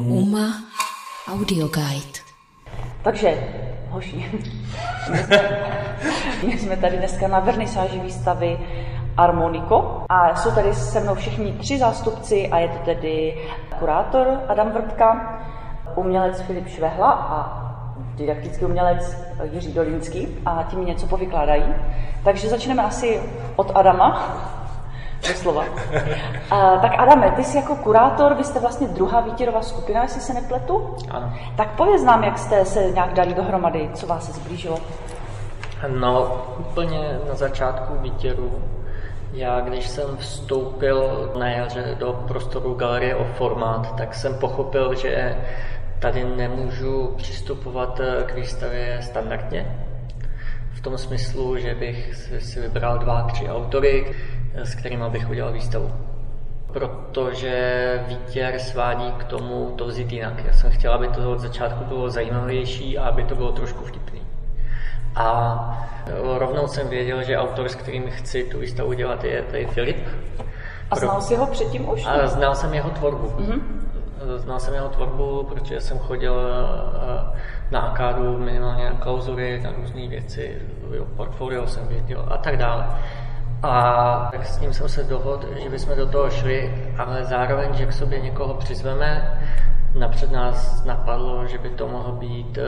Uma Audio Guide. Takže, hoši, my jsme, my jsme tady dneska na vernisáži výstavy Armoniko a jsou tady se mnou všichni tři zástupci a je to tedy kurátor Adam Vrtka, umělec Filip Švehla a didaktický umělec Jiří Dolínský a ti mi něco povykládají. Takže začneme asi od Adama, doslova. A, tak Adame, ty jsi jako kurátor, vy jste vlastně druhá výtěrová skupina, jestli se nepletu? Ano. Tak pověz nám, jak jste se nějak dali dohromady, co vás se zblížilo. No, úplně na začátku výtěru, já když jsem vstoupil na jaře do prostoru Galerie o formát, tak jsem pochopil, že tady nemůžu přistupovat k výstavě standardně. V tom smyslu, že bych si vybral dva, tři autory, s kterými bych udělal výstavu. Protože výtěr svádí k tomu to vzít jinak. Já jsem chtěl, aby to od začátku bylo zajímavější a aby to bylo trošku vtipný. A rovnou jsem věděl, že autor, s kterým chci tu výstavu dělat, je tady Filip. A znal jsi ho předtím už? A znal jsem jeho tvorbu. Mm-hmm. Znal jsem jeho tvorbu, protože jsem chodil eh, na akádu minimálně na klauzury, na různé věci, jo, portfolio jsem věděl a tak dále. A tak s ním jsem se dohodl, že bychom do toho šli, ale zároveň, že k sobě někoho přizveme. Napřed nás napadlo, že by to mohl být uh,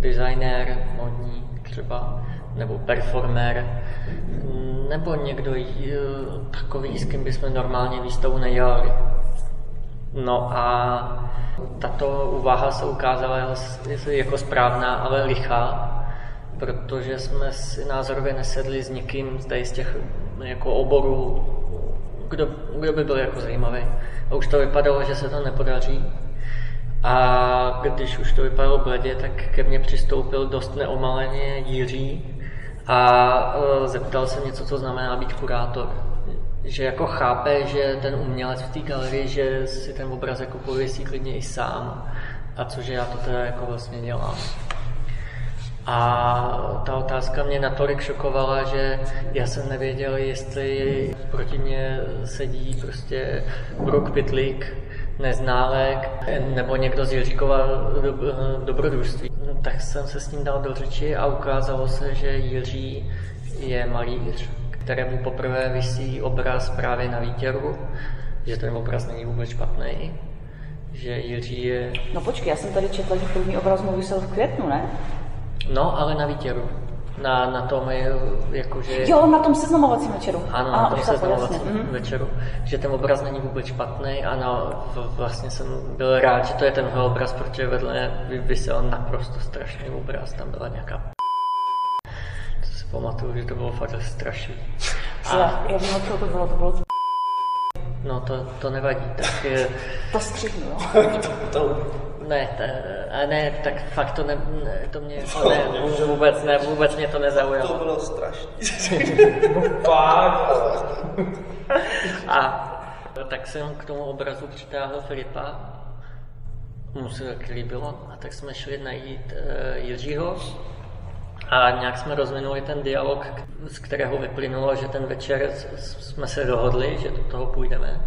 designér modní třeba, nebo performer, nebo někdo uh, takový, s kým bychom normálně výstavu nedělali. No a tato úvaha se ukázala jako správná, ale lichá, protože jsme si názorově nesedli s někým zde z těch jako oborů, kdo, kdo by byl jako zajímavý. A už to vypadalo, že se to nepodaří. A když už to vypadalo bledě, tak ke mně přistoupil dost neomaleně Jiří a e, zeptal se mě, co to znamená být kurátor. Že jako chápe, že ten umělec v té galerii, že si ten obraz jako pověsí klidně i sám. A cože já to teda jako vlastně dělám. A ta otázka mě natolik šokovala, že já jsem nevěděl, jestli proti mě sedí prostě Bruk Pitlík, Neználek nebo někdo z Jiříkova dobrodružství. Tak jsem se s ním dal do řeči a ukázalo se, že Jiří je malíř, kterému poprvé vysí obraz právě na výtěru, že ten obraz není vůbec špatný, že Jiří je... No počkej, já jsem tady četla, že první obraz mu vysel v květnu, ne? No, ale na výtěru. Na, na tom, jakože... Jo, na tom seznamovacím večeru. Ano, na tom seznamovacím mm-hmm. večeru. Že ten obraz není vůbec špatný a no, vlastně jsem byl rád, že to je tenhle obraz, protože vedle vysel naprosto strašný obraz. Tam byla nějaká to si pamatuju, že to bylo fakt strašný. A... Já, já vím, co to bylo, to bylo No to, to nevadí, tak je... To střihnu, jo. to, ne, to, a ne, tak fakt to, ne, to mě to ne, vůbec, ne, vůbec mě to nezaujalo. To bylo strašný. fakt. a tak jsem k tomu obrazu přitáhl Filipa, mu se tak líbilo, a tak jsme šli najít uh, Jiřího, a nějak jsme rozvinuli ten dialog, z kterého vyplynulo, že ten večer jsme se dohodli, že do toho půjdeme.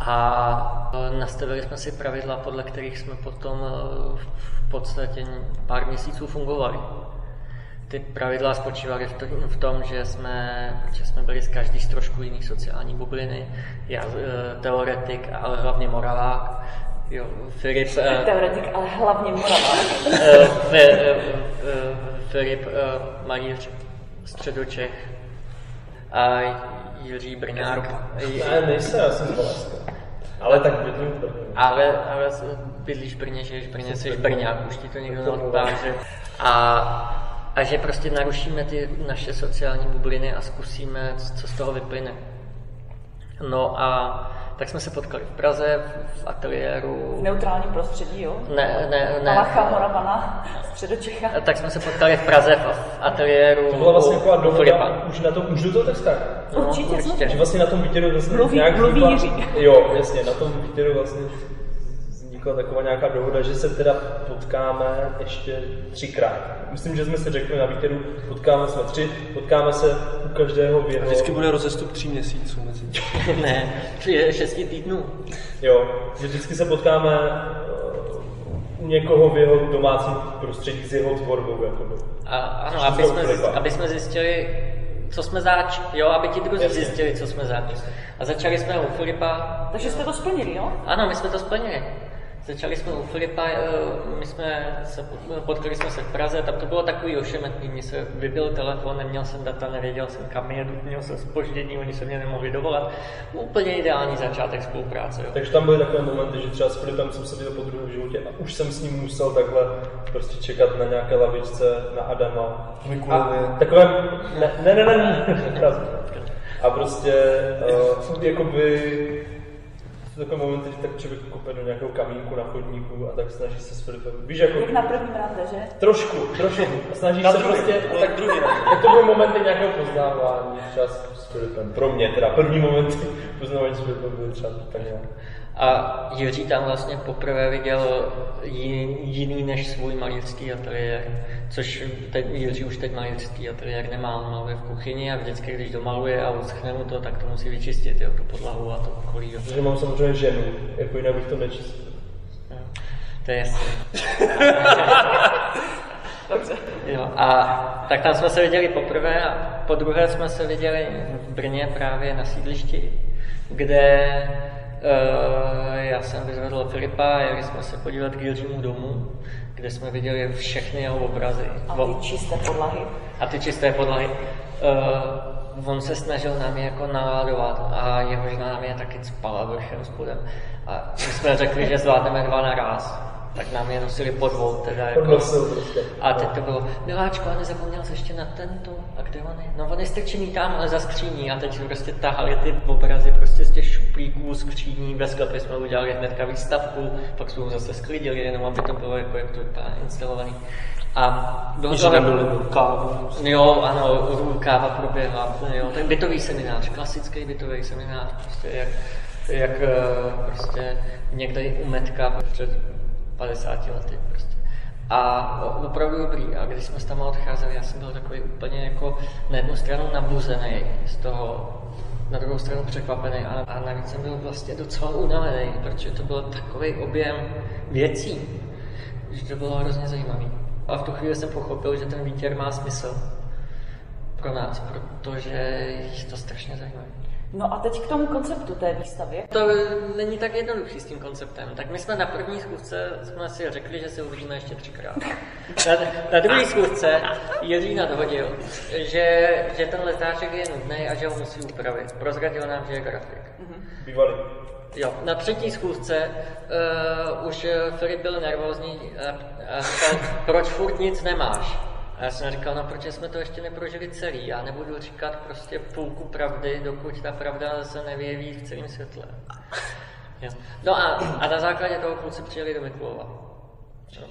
A e, nastavili jsme si pravidla, podle kterých jsme potom e, v podstatě pár měsíců fungovali. Ty pravidla spočívaly v tom, že jsme, že jsme byli z každý z trošku jiný sociální bubliny. Já e, teoretik, ale hlavně moravák. Jo, Filip... Teoretik, ale hlavně moravák. Filip malíř středočech a Jiří Brňák. Ne, nejsem, já jsem Boleska. Ale tak bydlím v Brně. Ale, ale bydlíš v Brně, žiješ v Brně, jsi Brňák, už ti to někdo neodpáže. A, a že prostě narušíme ty naše sociální bubliny a zkusíme, co z toho vyplyne. No a tak jsme se potkali v Praze, v ateliéru. V neutrálním prostředí, jo? Ne, ne, ne. Malacha, Moravana, Středočecha. Tak jsme se potkali v Praze v ateliéru. To byla vlastně taková dohoda, už na tom, už do toho tak. No, určitě, určitě. Že vlastně na tom výtěru vlastně mluví, nějak mluví. Jo, jasně, na tom výtěru vlastně vznikla taková nějaká dohoda, že se teda potkáme ještě třikrát. Myslím, že jsme si řekli na víkendu, potkáme jsme tři, potkáme se u každého v jeho... Vždycky bude rozestup tří měsíců mezi ne, tři, šesti týdnů. Jo, že vždycky se potkáme eh, u někoho v jeho domácím prostředí s jeho tvorbou. Jakoby. A, ano, Což aby jsme, Filipa. aby jsme zjistili, co jsme zač, jo, aby ti druzí Jasně. zjistili, co jsme zač. A začali jsme u Filipa, Takže jste to splnili, jo? ano, my jsme to splnili. Začali jsme u Filipa, eh, my jsme se, potkali jsme se v Praze, tam to bylo takový ošemetný, mně se vybil telefon, neměl jsem data, nevěděl jsem kam jedu, měl jsem spoždění, oni se mě nemohli dovolat. Úplně ideální začátek spolupráce. Jo. Takže tam byly takové momenty, že třeba s Filipem jsem se viděl po druhém v životě a už jsem s ním musel takhle prostě čekat na nějaké lavičce na Adama. Mikulově. A takové, ne, ne, ne, ne, ne, ne A prostě, uh, jakoby, jsou takové momenty, že tak člověk kope do nějakého kamínku na chodníku a tak snaží se s Filipem, víš, jako Jak na prvním rande, že? trošku, trošku, snaží Na se druhý, prostě, no tak druhý rande. tak to byly momenty nějakého poznávání, čas s Filipem, pro mě teda, první momenty poznávání s Filipem byly třeba tak nějak. A Jiří tam vlastně poprvé viděl jiný, jiný než svůj malířský ateliér, což teď, Jiří už teď malířský ateliér nemá, on maluje v kuchyni a vždycky, když domaluje a uschne mu to, tak to musí vyčistit, jo, tu podlahu a to okolí. Jo. Protože mám samozřejmě ženu, jako jinak bych to nečistil. Jo. To je jasné. Jo, a tak tam jsme se viděli poprvé a po druhé jsme se viděli v Brně právě na sídlišti, kde já jsem vyzvedl Filipa a jeli jsme se podívat k Jiřímu domu, kde jsme viděli všechny jeho obrazy. A ty čisté podlahy. a ty čisté podlahy. Uh, on se snažil nám je jako naládovat a jeho žena nám je taky spala vrchem spodem. A my jsme řekli, že zvládneme dva naraz. Tak nám je nosili po dvou, teda jako. Prostě. A teď to bylo, miláčko, a nezapomněl jsi ještě na tento, a kde on je? No on je strčený tam, ale za skříní a teď prostě tahali ty obrazy prostě z těch šuplíků, skříní, ve sklepě jsme udělali hnedka výstavku, pak jsme ho zase sklidili, jenom aby to bylo jako, jak to vypadá, instalovaný. A bylo Že to, tam byl kávu. Jo, ano, káva proběhla, jo, ten bytový seminář, klasický bytový seminář, prostě jak, jak eh, prostě někde u Metka před 50 lety prostě. A opravdu dobrý. A když jsme tam odcházeli, já jsem byl takový úplně jako na jednu stranu nabuzený z toho, na druhou stranu překvapený a, a navíc jsem byl vlastně docela unavený, protože to byl takový objem věcí, že to bylo hrozně zajímavé. A v tu chvíli jsem pochopil, že ten výtěr má smysl pro nás, protože je to strašně zajímavé. No a teď k tomu konceptu té výstavy. To není tak jednoduchý s tím konceptem. Tak my jsme na první schůzce jsme si řekli, že se uvidíme ještě třikrát. Na, na druhé schůzce Jiří nadhodil, že, že ten letáček je nudný a že ho musí upravit. Prozradil nám, že je grafik. Bývalý. Jo, na třetí schůzce uh, už Filip byl nervózní a, a říkal, proč furt nic nemáš? Já jsem říkal, no protože jsme to ještě neprožili celý, já nebudu říkat prostě půlku pravdy, dokud ta pravda se nevyjeví v celém světle. No a, a na základě toho kluci přijeli do Mikulova. Jo.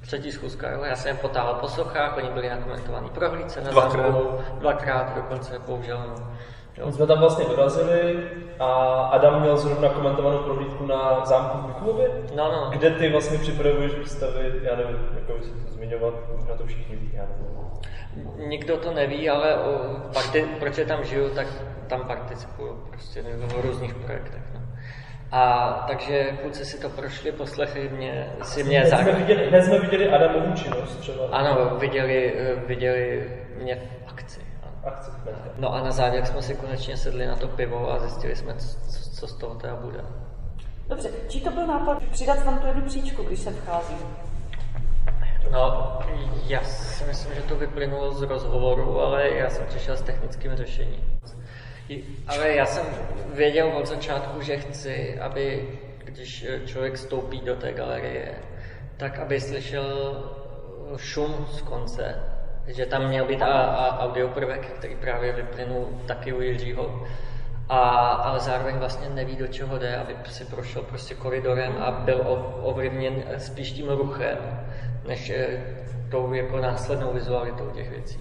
Třetí schůzka, jo. Já jsem je potáhl po sochách, oni byli na komentovaný prohlídce na Dvakrát. zámku, dvakrát dokonce použil. No. Jo. My jsme tam vlastně dorazili a Adam měl zrovna komentovanou prohlídku na zámku v Mikulově, No, no. kde ty vlastně připravuješ výstavy, já nevím, jako si to zmiňovat, možná to všichni ví, já nevím. Nikdo to neví, ale o, parti, proč je tam žiju, tak tam participuju prostě v různých projektech. No. A takže kluci si to prošli, poslechli mě, si mě Hned jsme viděli, hned jsme viděli Adamovu činnost třeba. Ano, viděli, viděli mě v akci. Ano. Akce hnedka. No a na závěr jsme si konečně sedli na to pivo a zjistili jsme, co, co z toho teda bude. Dobře, čí to byl nápad přidat tam tu jednu příčku, když se vchází? No, já si myslím, že to vyplynulo z rozhovoru, ale já jsem přišel s technickým řešením. I- Ale já jsem věděl od začátku, že chci, aby když člověk vstoupí do té galerie, tak aby slyšel šum z konce, že tam měl být a, a audioprvek, který právě vyplynul taky u Jiřího. A, ale zároveň vlastně neví, do čeho jde, aby si prošel prostě koridorem a byl ov- ovlivněn spíš tím ruchem, než eh, tou jako následnou vizualitou těch věcí.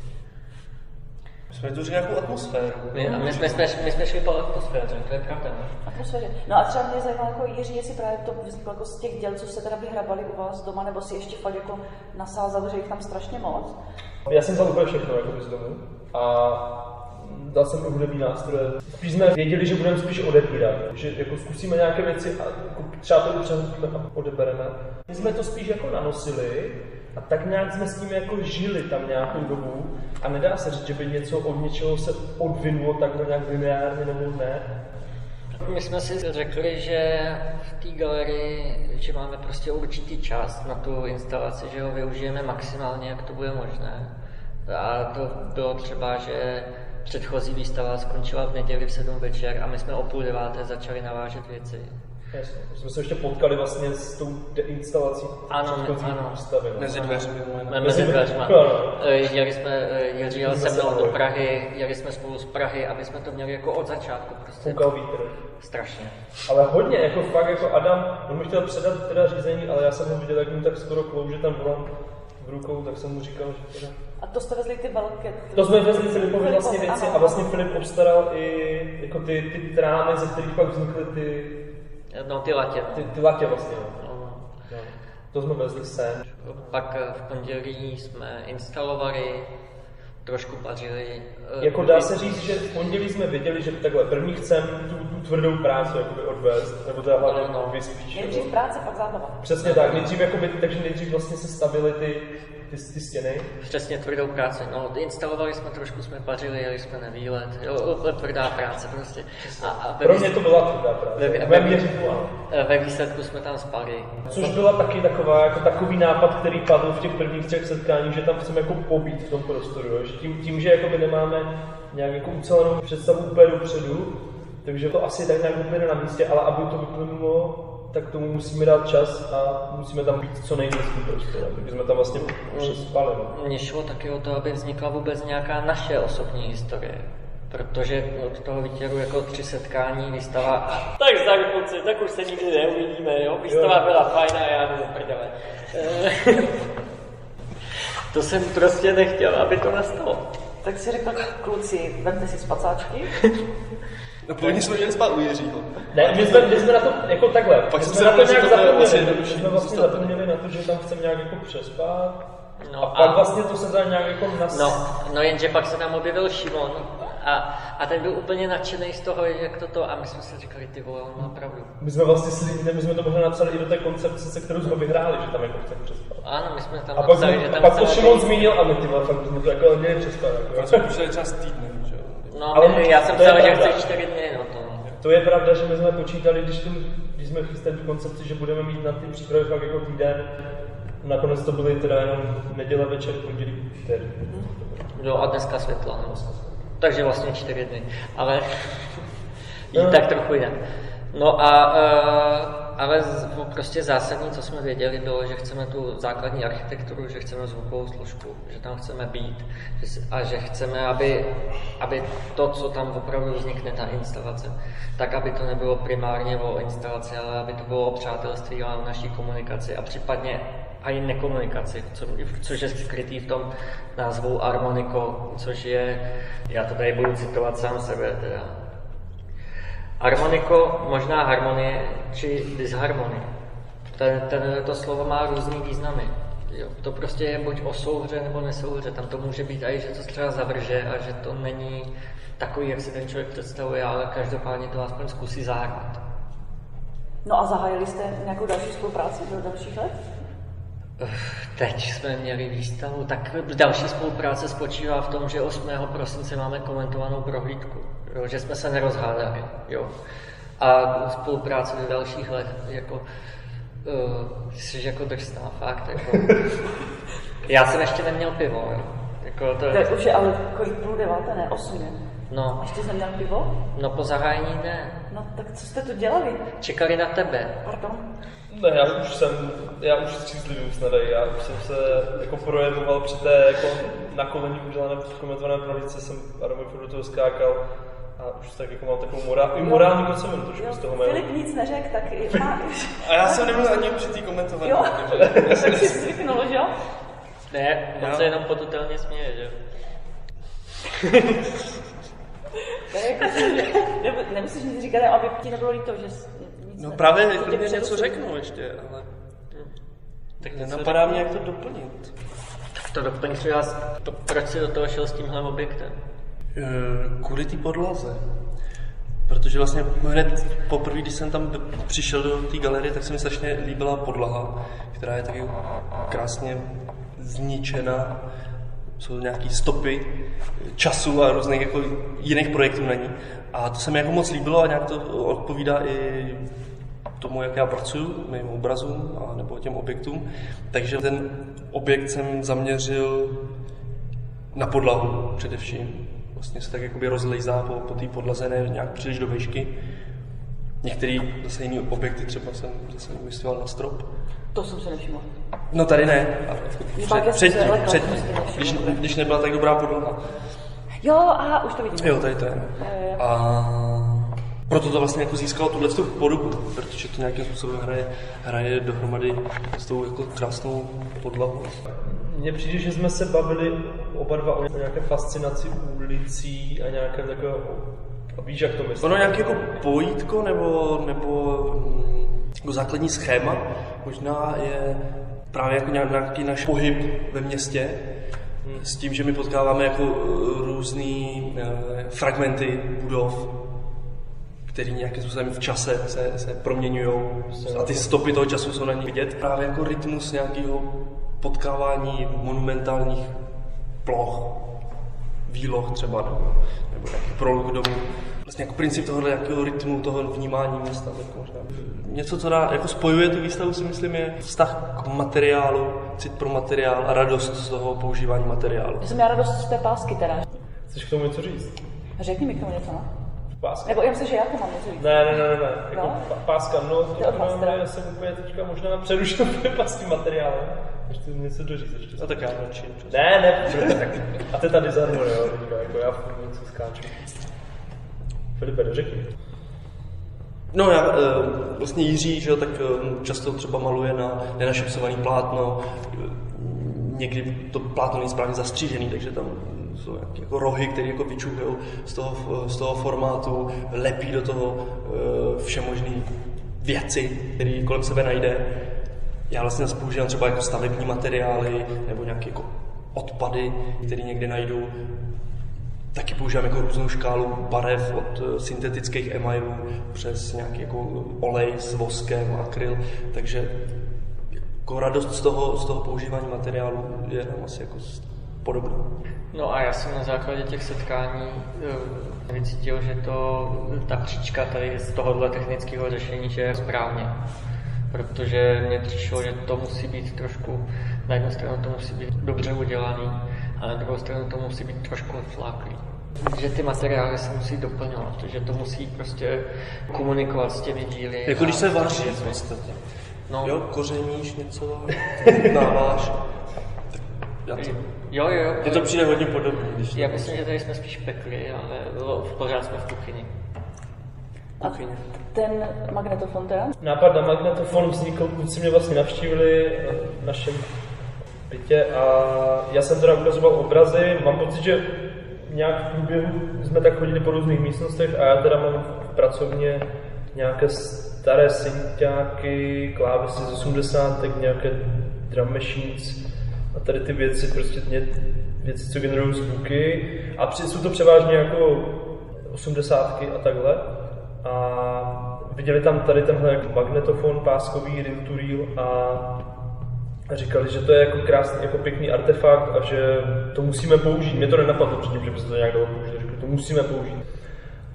Jsme tu nějakou atmosféru. My, a my, jsme, jsme, my jsme šli po atmosféře, to je pravda. no. atmosféře. No a třeba mě zajímalo jako Jiří, jestli právě to vzniklo jako z těch děl, co jste teda vyhrabali u vás doma, nebo si ještě fakt jako nasázal, že jich tam strašně moc. Já jsem vzal úplně všechno jako z domu a dal jsem hudební nástroje. Spíš jsme věděli, že budeme spíš odebírat, že jako zkusíme nějaké věci a jako třeba to přehodíme a odebereme. My jsme to spíš jako nanosili a tak nějak jsme s tím jako žili tam nějakou dobu a nedá se říct, že by něco od něčeho se odvinulo takhle nějak lineárně nebo ne. My jsme si řekli, že v té galerii, že máme prostě určitý čas na tu instalaci, že ho využijeme maximálně, jak to bude možné. A to bylo třeba, že předchozí výstava skončila v neděli v 7 večer a my jsme o půl deváté začali navážet věci. Jasně. My jsme se ještě potkali vlastně s tou deinstalací Ano, ano. výstavy. no. Mezi dveřmi. Mezi dveřma. Ano. Eh, Jeli jsme, eh, Jiří jel se mnou do. Prahy, jeli jsme spolu z Prahy, aby jsme to měli jako od začátku. Prostě Foukal vítr. strašně. Ale hodně, jako fakt, jako Adam, on mi chtěl předat teda řízení, ale já jsem ho viděl, jak mu tak skoro klouže ten volant v rukou, tak jsem mu říkal, že teda... A to jste vezli ty velké... ty- To jsme vezli Filipovi vlastně věci ano. a vlastně Filip obstaral i jako ty, ty trámy, ze kterých pak vznikly ty, No ty latě. ty, ty latě vlastně. No. No. No. To jsme vezli sem. Pak eh, v pondělí jsme instalovali, trošku pařili. eh, Jako dá se říct, že v pondělí jsme věděli, že takhle první chcem tu, tu tvrdou práci jakoby odvést, nebo teda hlavně No, no. vy spíš. Nejdřív práce, pak zábava. Přesně tak, nejdřív, jakoby, takže nejdřív vlastně se stavily ty, ty, ty stěny. Přesně tvrdou práci. No, instalovali jsme trošku, jsme pařili, jeli jsme na výlet. Jo, úplně tvrdá práce prostě. A, a ve, Pro mě to byla tvrdá práce. Ve- ve- ano. eh, ve výsledku jsme tam spali. Což byla taky taková, jako takový nápad, který padl v těch prvních třech setkáních, že tam chceme jako pobít v tom prostoru. Jo? Že tím, tím, že jakoby nemáme nějak jako ucelenou představu úplně dopředu, takže to asi tak nějak úplně na místě, ale aby to vyplynulo, tak tomu musíme dát čas a musíme tam být co nejvíc v tom prostoru. Takže jsme tam vlastně přespali. No. Mně šlo taky o to, aby vznikla vůbec nějaká naše osobní historie. Protože od toho výtěru jako tři setkání, výstava a... Tak zdar kluci, tak už se nikdy neuvidíme, jo? Výstava byla fajn a já jdu prdele. To jsem prostě nechtěl, aby to nastalo. Tak si řekl, kluci, vemte si spacáčky. No původně jsme měli spát u Jiřího. Ne, my jsme, my jsme na to jako takhle, Pak my jsme jsme se na to nějak vlastně zapomněli, my jsme vlastně zůstat. zapomněli na to, že tam chceme nějak jako přespat. No a pak a- vlastně to se dá nějak jako nas... No, no jenže pak se tam objevil Šimon a, a ten byl úplně nadšený z toho, jak to to, a my jsme si říkali, ty vole, on má pravdu. My jsme vlastně slíbili, my jsme to možná napsali i do té koncepce, se kterou jsme vyhráli, že tam jako chceme přespat. Ano, my jsme tam A pak, napsali, jsme, že a tam pak to Šimon zmínil a my ty vole, fakt jsme to jako měli přespat. Pak Jako. jsme přišli čas týdne. No, Ale ale já jsem psal, že chci čtyři dny, no to. To je pravda, že my jsme počítali, když, tu, když jsme chystali tu koncepci, že budeme mít na ty přípravy fakt jako týden. Nakonec to byly teda jenom neděle večer, pondělí, tedy. Jo, a dneska světlo, no. Takže vlastně čtyři dny, ale jí No. tak trochu jinak. No a, uh, ale prostě zásadní, co jsme věděli, bylo, že chceme tu základní architekturu, že chceme zvukovou složku, že tam chceme být a že chceme, aby, aby to, co tam opravdu vznikne, ta instalace, tak aby to nebylo primárně o instalaci, ale aby to bylo o přátelství a o naší komunikaci a případně a i nekomunikaci, co, což je skrytý v tom názvu Harmoniko, což je, já to tady budu citovat sám sebe, teda. Harmoniko, možná harmonie, či disharmonie. Ten, ten, to slovo má různý významy. Jo, to prostě je buď o souhře nebo nesouhře. Tam to může být i, že to třeba zavrže a že to není takový, jak si ten člověk představuje, ale každopádně to aspoň zkusí zahrát. No a zahájili jste nějakou další spolupráci do dalších let? Teď jsme měli výstavu, tak další spolupráce spočívá v tom, že 8. prosince máme komentovanou prohlídku, jo, že jsme se nerozhádali. Jo. A spolupráce do dalších let, jako, uh, jsi jako drsná, fakt. Jako. Já jsem ještě neměl pivo, jo. Jako to, To je už je ale kolik půl deváté, ne? Osm je. no, Ještě jsi neměl pivo? no po zahájení ne. No tak co jste tu dělali? Čekali na tebe. Pardon? Ne, já už jsem, já už střízlivý snad, já už jsem se jako projevoval při té jako na kolení udělané komentované prohlídce, jsem furt do toho skákal a už tak jako mám takovou morál, i morální kocovinu trošku z toho mého. Filip nic neřekl, tak i má... A já jsem nebyl ani při té komentované. Jo, tak si zvyknul, že jo? Ne, on Jo. se jenom potutelně směje, že? To je jako, Nemusíš nic říkat, aby ti nebylo líto, že jsi- nic No ne- právě tě klidně něco řeknu ještě, ale Tak něco nenapadá mě, jak to doplnit. To doplň si vás, to, proč jsi do toho šel s tímhle objektem? Eh, Kvůli té podlaze. Protože vlastně hned poprvé, když jsem tam přišel do té galerie, tak se mi strašně líbila podlaha, která je taky krásně zničena. Jsou nějaké stopy času a různých jako jiných projektů na ní. A to se mi jako moc líbilo a nějak to odpovídá i tomu, jak já pracuji, mým obrazům a nebo těm objektům. Takže ten objekt jsem zaměřil na podlahu především. Vlastně se tak jakoby rozlejzá po, po té podlaze, ne nějak příliš do výšky. Některé zase jiné objekty třeba jsem zase umístěval na strop. To jsem se nevšimla. No tady ne. A před, předtím, předtím, prostě když, když nebyla tak dobrá podlaha. Jo, aha, už to vidím. Jo, tady to je. jo. A proto to vlastně jako získalo tuhle tu podobu, protože to nějakým způsobem hraje, hraje dohromady s tou jako krásnou podlahou. Mně přijde, že jsme se bavili oba dva o nějaké fascinaci ulicí a nějaké takové... Víš, jak to myslím? Ono nějaké jako pojítko nebo, nebo mm, jako základní schéma možná je právě jako nějak- nějaký náš pohyb ve městě s tím, že my potkáváme jako eh, různý eh, fragmenty budov, které nějakým způsobem v čase se, se proměňují a ty stopy toho času jsou na ní vidět. Právě jako rytmus nějakého potkávání monumentálních ploch, výloh třeba, nebo, nebo nějaký prolog domů. Vlastně jako princip tohohle nějakého rytmu, toho vnímání města. Tak možná. Něco, co dá, jako spojuje tu výstavu, si myslím, je vztah k materiálu, cit pro materiál a radost z toho používání materiálu. Já jsem měla radost z té pásky teda. Chceš k tomu něco říct? Řekni mi k tomu něco, no? Páska? Nebo já myslím, že já to mám něco říct. Ne, ne, ne, ne, ne. Jako No. páska, no, To je od to no, teda. já jsem úplně teďka možná přerušil tím materiálem. Ještě něco doříct ještě. A tak já radši. Ne, ne, tak. A ty tady za mnou, jo, teďka, jako já furt něco skáču. Filipe, dořekni. No já, eh, vlastně Jiří, že jo, tak eh, často třeba maluje na nenašepsovaný plátno, eh, někdy to plátno není správně zastřížený, takže tam jsou nějaké jako rohy, které jako vyčuhují z toho, z toho formátu, lepí do toho všemožný věci, které kolem sebe najde. Já vlastně zase používám třeba jako stavební materiály nebo nějaké jako odpady, které někde najdu. Taky používám jako různou škálu barev od eh, syntetických emailů přes nějaký jako olej s voskem, akryl, takže jako radost z toho, z toho používání materiálu je nám asi jako podobná. No a já jsem na základě těch setkání eh, vycítil, že to, ta příčka tady z tohohle technického řešení, že je správně. Protože mně přišlo, že to musí být trošku, na jednu stranu to musí být dobře udělaný, a na druhou stranu to musí být trošku odfláklý. Že ty materiály se musí doplňovat, že to musí prostě komunikovat s těmi díly. Jako když se vaří v podstatě. No, Jo, kořeníš něco, náváš. Já to, jo, jo. mně to přijde hodně podobné. Když Já myslím, že tady jsme spíš pekli, ale bylo, pořád jsme v kuchyni. Kuchyně. Ten magnetofon teda? Nápad na magnetofon vznikl, kluci mě vlastně navštívili v našem bytě a já jsem teda ukazoval obrazy, mám pocit, že nějak v průběhu jsme tak chodili po různých místnostech a já teda mám v pracovně nějaké staré synťáky, klávesy z 80. nějaké drum machines a tady ty věci, prostě mě, věci, co generují zvuky a při- jsou to převážně jako osmdesátky a takhle. A viděli tam tady tenhle magnetofon páskový, reel to reel a říkali, že to je jako krásný, jako pěkný artefakt a že to musíme použít. Mě to nenapadlo předtím, že by se to nějak dalo použít. Řekli, to musíme použít.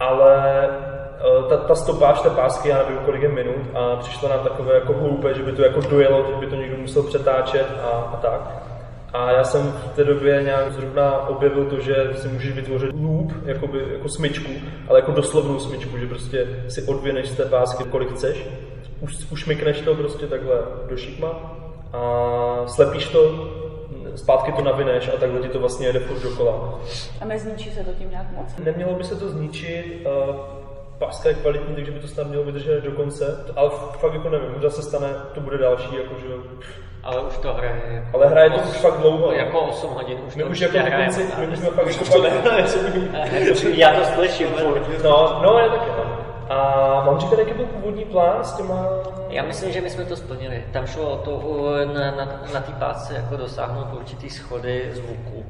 Ale eh, ta, ta stopáž té pásky, já nevím, kolik je minut a přišlo nám takové jako hloupé, že by to jako dojelo, že by to někdo musel přetáčet a, a tak. A já jsem v té době nějak zrovna objevil to, že si můžeš vytvořit loop, jakoby, jako smyčku, ale jako doslovnou smyčku, že prostě si odvěneš z té pásky, kolik chceš, už, ušmykneš to prostě takhle do šikma a slepíš to, zpátky to navineš a takhle ti to vlastně jede furt dokola. A nezničí se to tím nějak moc? Nemělo by se to zničit, eh, páska je kvalitní, takže by to snad mělo vydržet do konce, ale fakt jako nevím, možná se stane, to bude další, jakože Ale už to hraje. Ale hraje to už fakt dlouho. Jako 8 hodin už My to už jako dokonce, my už jsme fakt jako fakt... Já to slyším. No, no, je taky, no. A mám říkat, jaký byl původní plán s těma... Já myslím, že my jsme to splnili. Tam šlo o to na, na, na té pásce jako dosáhnout určitý schody zvuku.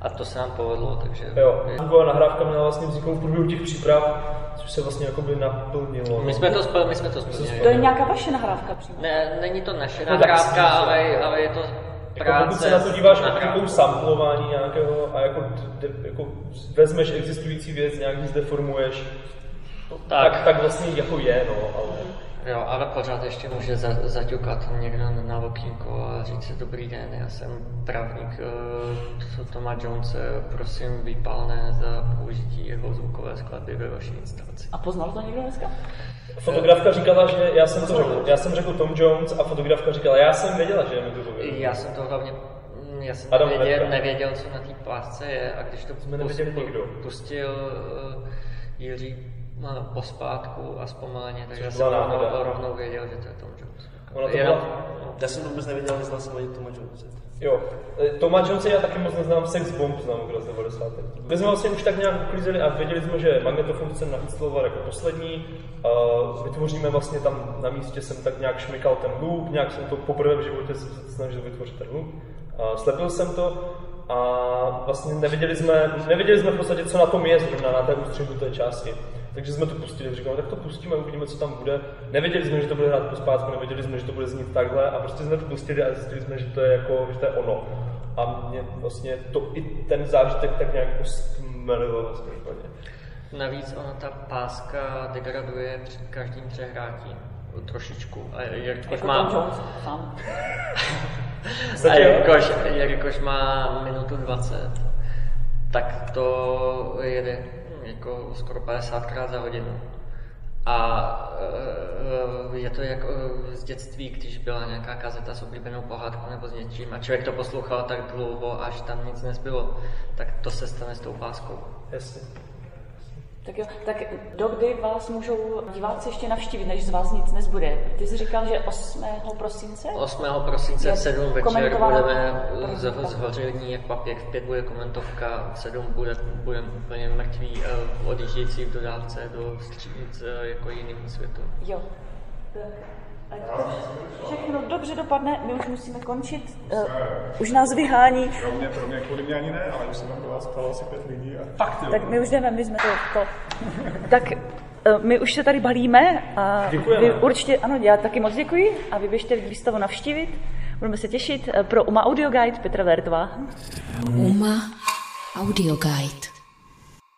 A to se nám povedlo, takže... Jo, zvuková nahrávka měla vlastně vzniknout v průběhu těch příprav, což se vlastně jakoby naplnilo. My jsme to, spl, my jsme to splnili. To je nějaká vaše nahrávka přímo. Ne, není to naše No nahrávka, ale, ale je to Jako práce. pokud se na to díváš s jako samplování nějakého a jako, de, jako vezmeš existující věc, nějak ji zdeformuješ, tak, Tak, tak vlastně jako je, no, ale... jo, ale pořád ještě může za, zaťukat někdo na, na okýnko a říct si dobrý den, já jsem právník uh, Toma Jonese, prosím výpalné za použití jeho zvukové skladby ve vaší instalaci. A poznal to někdo dneska? Fotografka říkala, že já jsem to řekl, já jsem řekl Tom Jones a fotografka říkala, já jsem věděla, že je mi to pověděl. Já jsem to hlavně mm, já jsem Adam nevěděl, nevěděl, co na té pásce je a když to Jsme nevěděli nikdo. pustil uh, Jiří uh, pospátku a zpomaleně, takže jsem rovnou, rovnou věděl, že to je Tom Jones. Ona to Jenom- byla- Já jsem vůbec nevěděl, neznal jsem ani Toma Jonese. Jo, e, Toma Jonese já taky moc neznám, Sex Bomb znám okres 90. My jsme vlastně už tak nějak uklízeli a věděli jsme, že magnetofon chceme nainstalovat jako poslední. Uh, vytvoříme vlastně tam na místě, jsem tak nějak šmykal ten loop, nějak jsem to poprvé v životě jsem se snažil vytvořit ten loop. Uh, slepil jsem to a vlastně nevěděli jsme, nevěděli jsme v podstatě, co na tom je zrovna na té ústřední té části. Takže jsme to pustili, říkali, tak to pustíme, uvidíme, co tam bude. Nevěděli jsme, že to bude hrát pospátku, nevěděli jsme, že to bude znít takhle a prostě jsme to pustili a zjistili jsme, že to je jako, že to je ono. A mě vlastně to i ten zážitek tak nějak stmelilo vlastně úplně. Navíc ona ta páska degraduje před každým přehrátím trošičku. A jelikož Jako má, Tom Jones sám. a jelikož, jelikož má minutu 20, tak to jede jako skoro 50 krát za hodinu. A eh, je to jako z dětství, když byla nějaká kazeta s oblíbenou pohádkou nebo s něčím a člověk to poslouchal tak dlouho, až tam nic nezbylo, tak to se stane s tou páskou. Jasně. Tak jo, tak dokdy vás můžou diváci ještě navštívit, než z vás nic nezbude? Ty jsi říkal, že 8. prosince? 8. prosince v 7 večer budeme z- zhoření jak papír, v 5 bude komentovka, v 7 bude, budeme úplně mrtví, eh, odjíždějící v dodávce do střídnic eh, jako jiným světu. Jo. Tak, ať všechno dobře dopadne, my už musíme končit. Uh, už nás vyhání, Pro mě, pro mě kvůli mě ani ne, ale už se tam do vás ptalo asi pět lidí. A... Fakt, jo. tak my už jdeme, my jsme to... to. Tak uh, my už se tady balíme a Děkujeme. vy určitě, ano, já taky moc děkuji a vy běžte výstavu navštívit. Budeme se těšit. Eh, Pro UMA Audio Guide Petra Vertová. Uma Audio Guide.